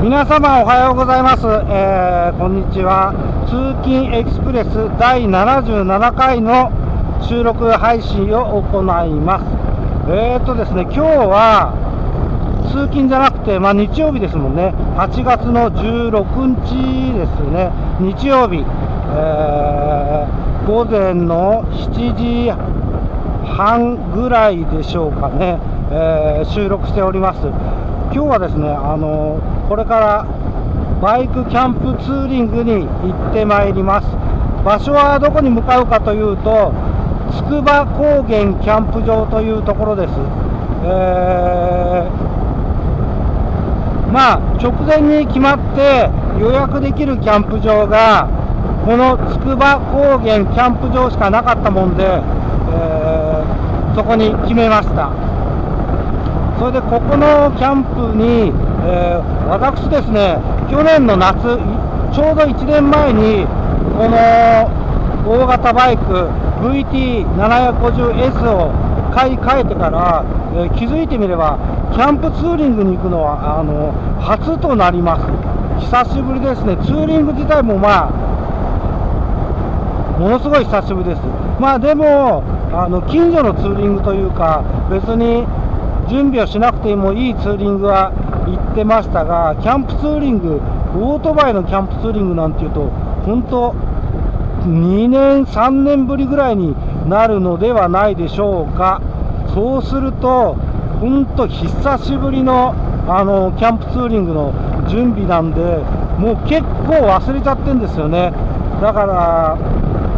皆様おはようございます、えー、こんにちは。通勤エクスプレス第77回の収録配信を行います。えーとですね今日は通勤じゃなくて、まあ、日曜日ですもんね。8月の16日ですね。日曜日、えー、午前の7時半ぐらいでしょうかね、えー、収録しております。今日はですねあのこれからバイクキャンプツーリングに行ってまいります。場所はどこに向かうかというと筑波高原キャンプ場というところです、えー、まあ直前に決まって予約できるキャンプ場がこの筑波高原キャンプ場しかなかったもんで、えー、そこに決めました。それでここのキャンプに、えー、私ですね、去年の夏、ちょうど1年前に、この大型バイク VT750S を買い替えてから、えー、気づいてみれば、キャンプツーリングに行くのはあの初となります。久しぶりですね、ツーリング自体もまあ、ものすごい久しぶりです。まあでも、あの近所のツーリングというか、別に準備をしなくてもいいツーリングは行ってましたが、キャンプツーリング、オートバイのキャンプツーリングなんていうと、本当、2年、3年ぶりぐらいになるのではないでしょうか。そうすると、本当、久しぶりのあのキャンプツーリングの準備なんで、もう結構忘れちゃってるんですよね。だから、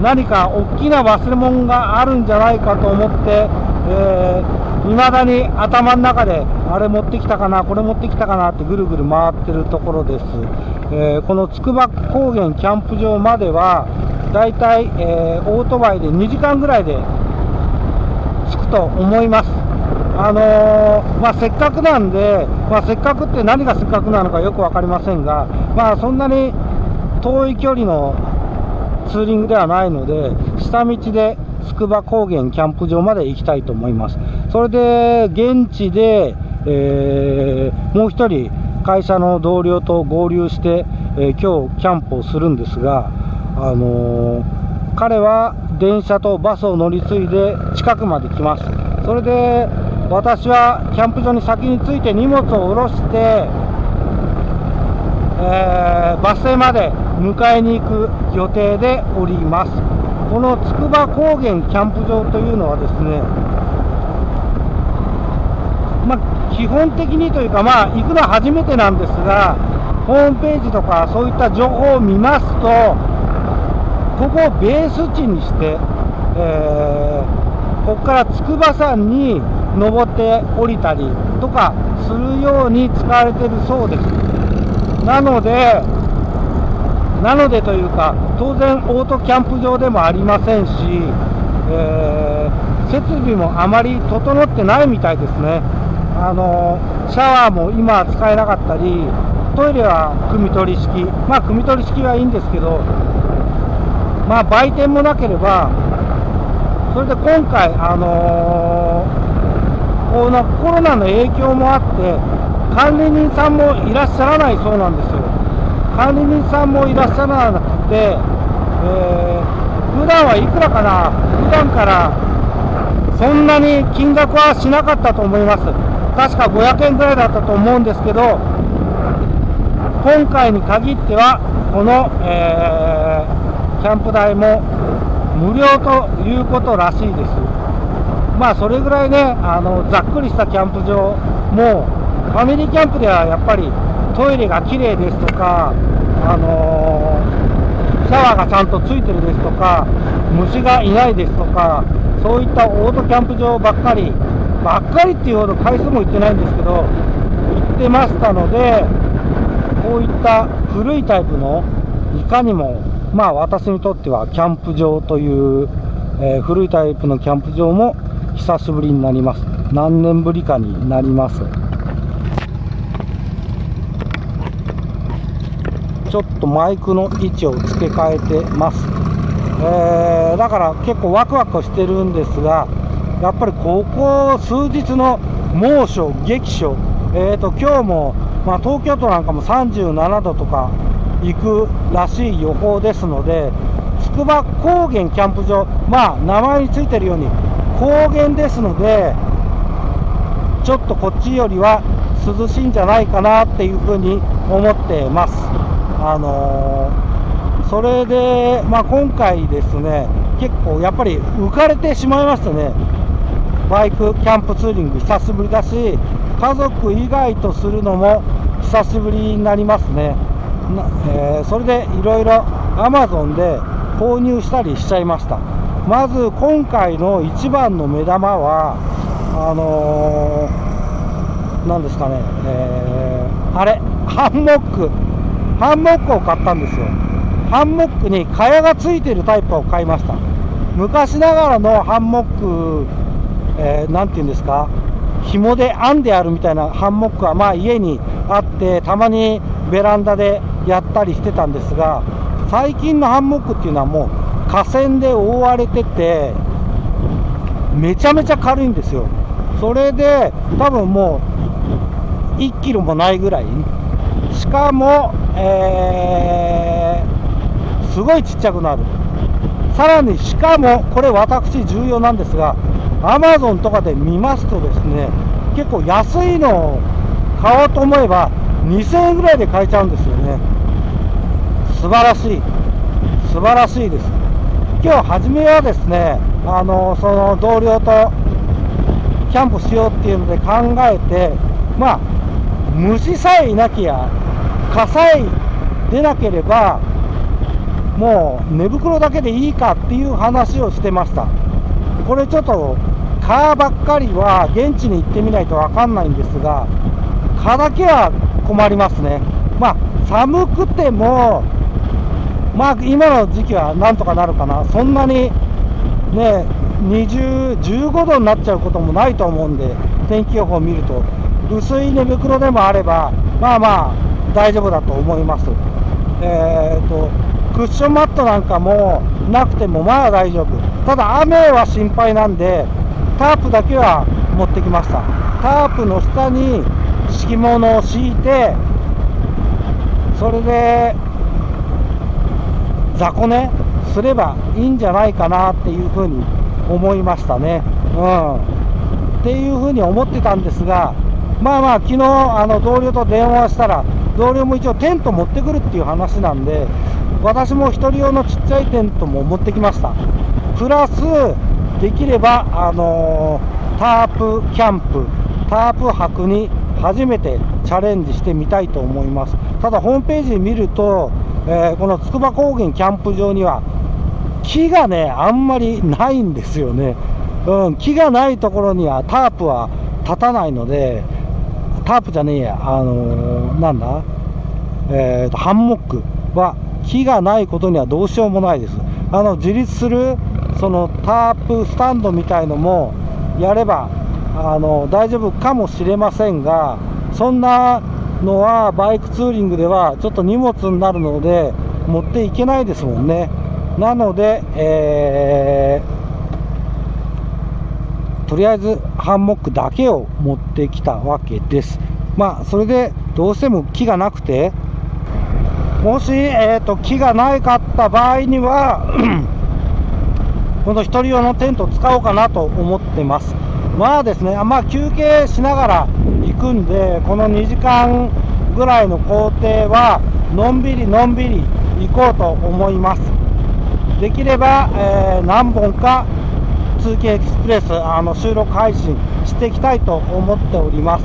何か大きな忘れ物があるんじゃないかと思って、えー未だに頭の中で、あれ持ってきたかな、これ持ってきたかなってぐるぐる回ってるところです。えー、この筑波高原キャンプ場までは、だいたい、えー、オートバイで2時間ぐらいで着くと思います。あのー、まあ、せっかくなんで、まあ、せっかくって何がせっかくなのかよく分かりませんが、まあ、そんなに遠い距離のツーリングではないので、下道で筑波高原キャンプ場まで行きたいと思います。それで、現地で、えー、もう1人、会社の同僚と合流して、えー、今日キャンプをするんですが、あのー、彼は電車とバスを乗り継いで近くまで来ます。それで、私はキャンプ場に先に着いて荷物を下ろして、えー、バス停まで迎えに行く予定でおります。この筑波高原キャンプ場というのはですね、まあ、基本的にというか、まあ、行くのは初めてなんですが、ホームページとかそういった情報を見ますと、ここをベース地にして、えー、ここから筑波山に登って降りたりとかするように使われているそうです。なので、なのでというか、当然オートキャンプ場でもありませんし、えー、設備もあまり整ってないみたいですね。あのシャワーも今は使えなかったり、トイレは汲み取り式、まあ汲み取り式はいいんですけど、まあ売店もなければ、それで今回、あのー、このコロナの影響もあって、管理人さんもいらっしゃらないそうなんですよ。管理人さんもいらっしゃらなくて、えー、普段はいくらかな、普段からそんなに金額はしなかったと思います。確か500円ぐらいだったと思うんですけど、今回に限っては、この、えー、キャンプ代も無料ということらしいです。まあ、それぐらいね、あのざっくりしたキャンプ場、もファミリーキャンプではやっぱりトイレが綺麗ですとか、あのー、シャワーがちゃんとついてるですとか、虫がいないですとか、そういったオートキャンプ場ばっかり、ばっかりっていうほど回数も行ってないんですけど、行ってましたので、こういった古いタイプの、いかにも、まあ私にとってはキャンプ場という、えー、古いタイプのキャンプ場も久しぶりになります。何年ぶりかになります。ちょっとマイクの位置を付け替えてます。えー、だから結構ワクワクしてるんですが、やっぱりここ数日の猛暑、激暑、えーと、今日もまあ、東京都なんかも37度とか行くらしい予報ですので、筑波高原キャンプ場、まあ、名前についてるように高原ですので、ちょっとこっちよりは涼しいんじゃないかなっていうふうに思ってます。あのー、それで、まあ、今回ですね、結構やっぱり浮かれてしまいましたね。バイクキャンプツーリング久しぶりだし、家族以外とするのも久しぶりになりますね。えー、それでいろいろ Amazon で購入したりしちゃいました。まず今回の一番の目玉は、あのー、なんですかね、えー、あれ、ハンモック、ハンモックを買ったんですよ。ハンモックに蚊帳がついてるタイプを買いました。昔ながらのハンモック、えー、て言うんですか、紐で編んであるみたいなハンモックはまあ家にあって、たまにベランダでやったりしてたんですが、最近のハンモックっていうのはもう河川で覆われてて、めちゃめちゃ軽いんですよ。それで、多分もう1キロもないぐらい。しかも、えー、すごいちっちゃくなる。さらに、しかも、これ私重要なんですが、アマゾンとかで見ますとですね、結構安いのを買おうと思えば、2000円ぐらいで買えちゃうんですよね。素晴らしい。素晴らしいです。今日初めはですね、あの、その同僚とキャンプしようっていうので考えて、まあ、虫さえいなきゃ、火災出なければ、もう寝袋だけでいいかっていう話をしてました。これちょっと、蚊ばっかりは現地に行ってみないとわかんないんですが、蚊だけは困りますね。まあ、寒くても、まあ、今の時期はなんとかなるかな。そんなに、ね、20、15度になっちゃうこともないと思うんで、天気予報を見ると、薄い寝袋でもあれば、まあまあ、大丈夫だと思います。えーと、クッションマットなんかもなくてもまあ大丈夫。ただ雨は心配なんで、タープだけは持ってきました。タープの下に敷物を敷いて、それで雑魚寝すればいいんじゃないかなっていうふうに思いましたね。うん。っていうふうに思ってたんですが、まあまあ、昨日あの同僚と電話したら、同僚も一応テント持ってくるっていう話なんで、私も1人用のちっちゃいテントも持ってきました。プラス、できれば、あのー、タープキャンプ、タープ泊に初めてチャレンジしてみたいと思います。ただ、ホームページ見ると、えー、この筑波高原キャンプ場には、木がね、あんまりないんですよね。うん、木がないところにはタープは立たないので、タープじゃねえや、あのー、なんだ、えーと、ハンモックは木がないことにはどうしようもないです。あの、自立する、そのタープスタンドみたいのもやれば、あの、大丈夫かもしれませんが、そんなのはバイクツーリングではちょっと荷物になるので、持っていけないですもんね。なので、えー、とりあえずハンモックだけを持ってきたわけです。まあ、それでどうしても木がなくて、もし、えーと、木がないかった場合にはこの1人用のテント使おうかなと思ってます。まあですね、まあ、休憩しながら行くんで、この2時間ぐらいの工程は、のんびりのんびり行こうと思います。できれば、えー、何本か通勤エクスプレスあの収録配信していきたいと思っております。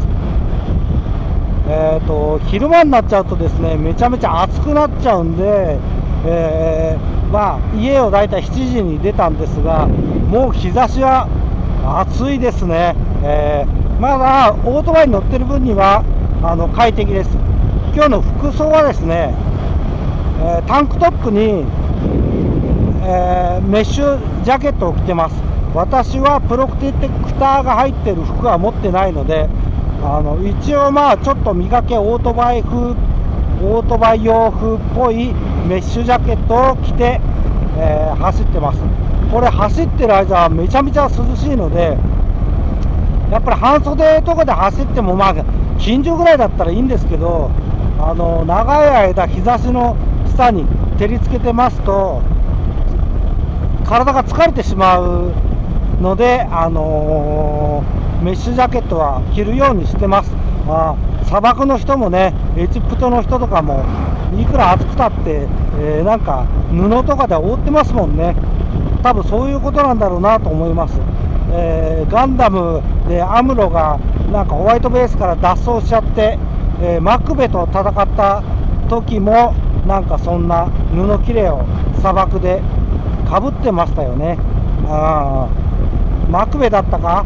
えーと、昼間になっちゃうとですねめちゃめちゃ暑くなっちゃうんで、えー、まあ、家をだいたい7時に出たんですがもう日差しは暑いですね、えー、まだオートバイに乗ってる分にはあの快適です今日の服装はですね、えー、タンクトップにえー、メッシュジャケットを着てます。私はプロテクターが入ってる服は持ってないので、あの一応まあちょっと見かけオートバイ風、オートバイ用風っぽいメッシュジャケットを着て、えー、走ってます。これ走ってる間はめちゃめちゃ涼しいので、やっぱり半袖とかで走ってもまあ近所ぐらいだったらいいんですけど、あの長い間、日差しの下に照りつけてますと、体が疲れてしまうので、あのー、メッシュジャケットは着るようにしてます。まあ、砂漠の人もね、エジプトの人とかも、いくら暑くたって、えー、なんか布とかで覆ってますもんね。多分そういうことなんだろうなと思います。えー、ガンダムでアムロがなんかホワイトベースから脱走しちゃって、えー、マクベと戦った時もなんかそんな布切れを砂漠でかぶってましたよね。あマクベだったか？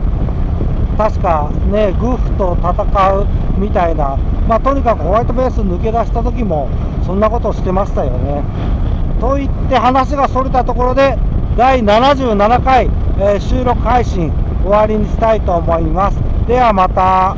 確かね、グーフと戦うみたいな、まあ、とにかくホワイトベース抜け出した時もそんなことをしてましたよね。と言って話がそれたところで第77回、えー、収録配信終わりにしたいと思います。ではまた。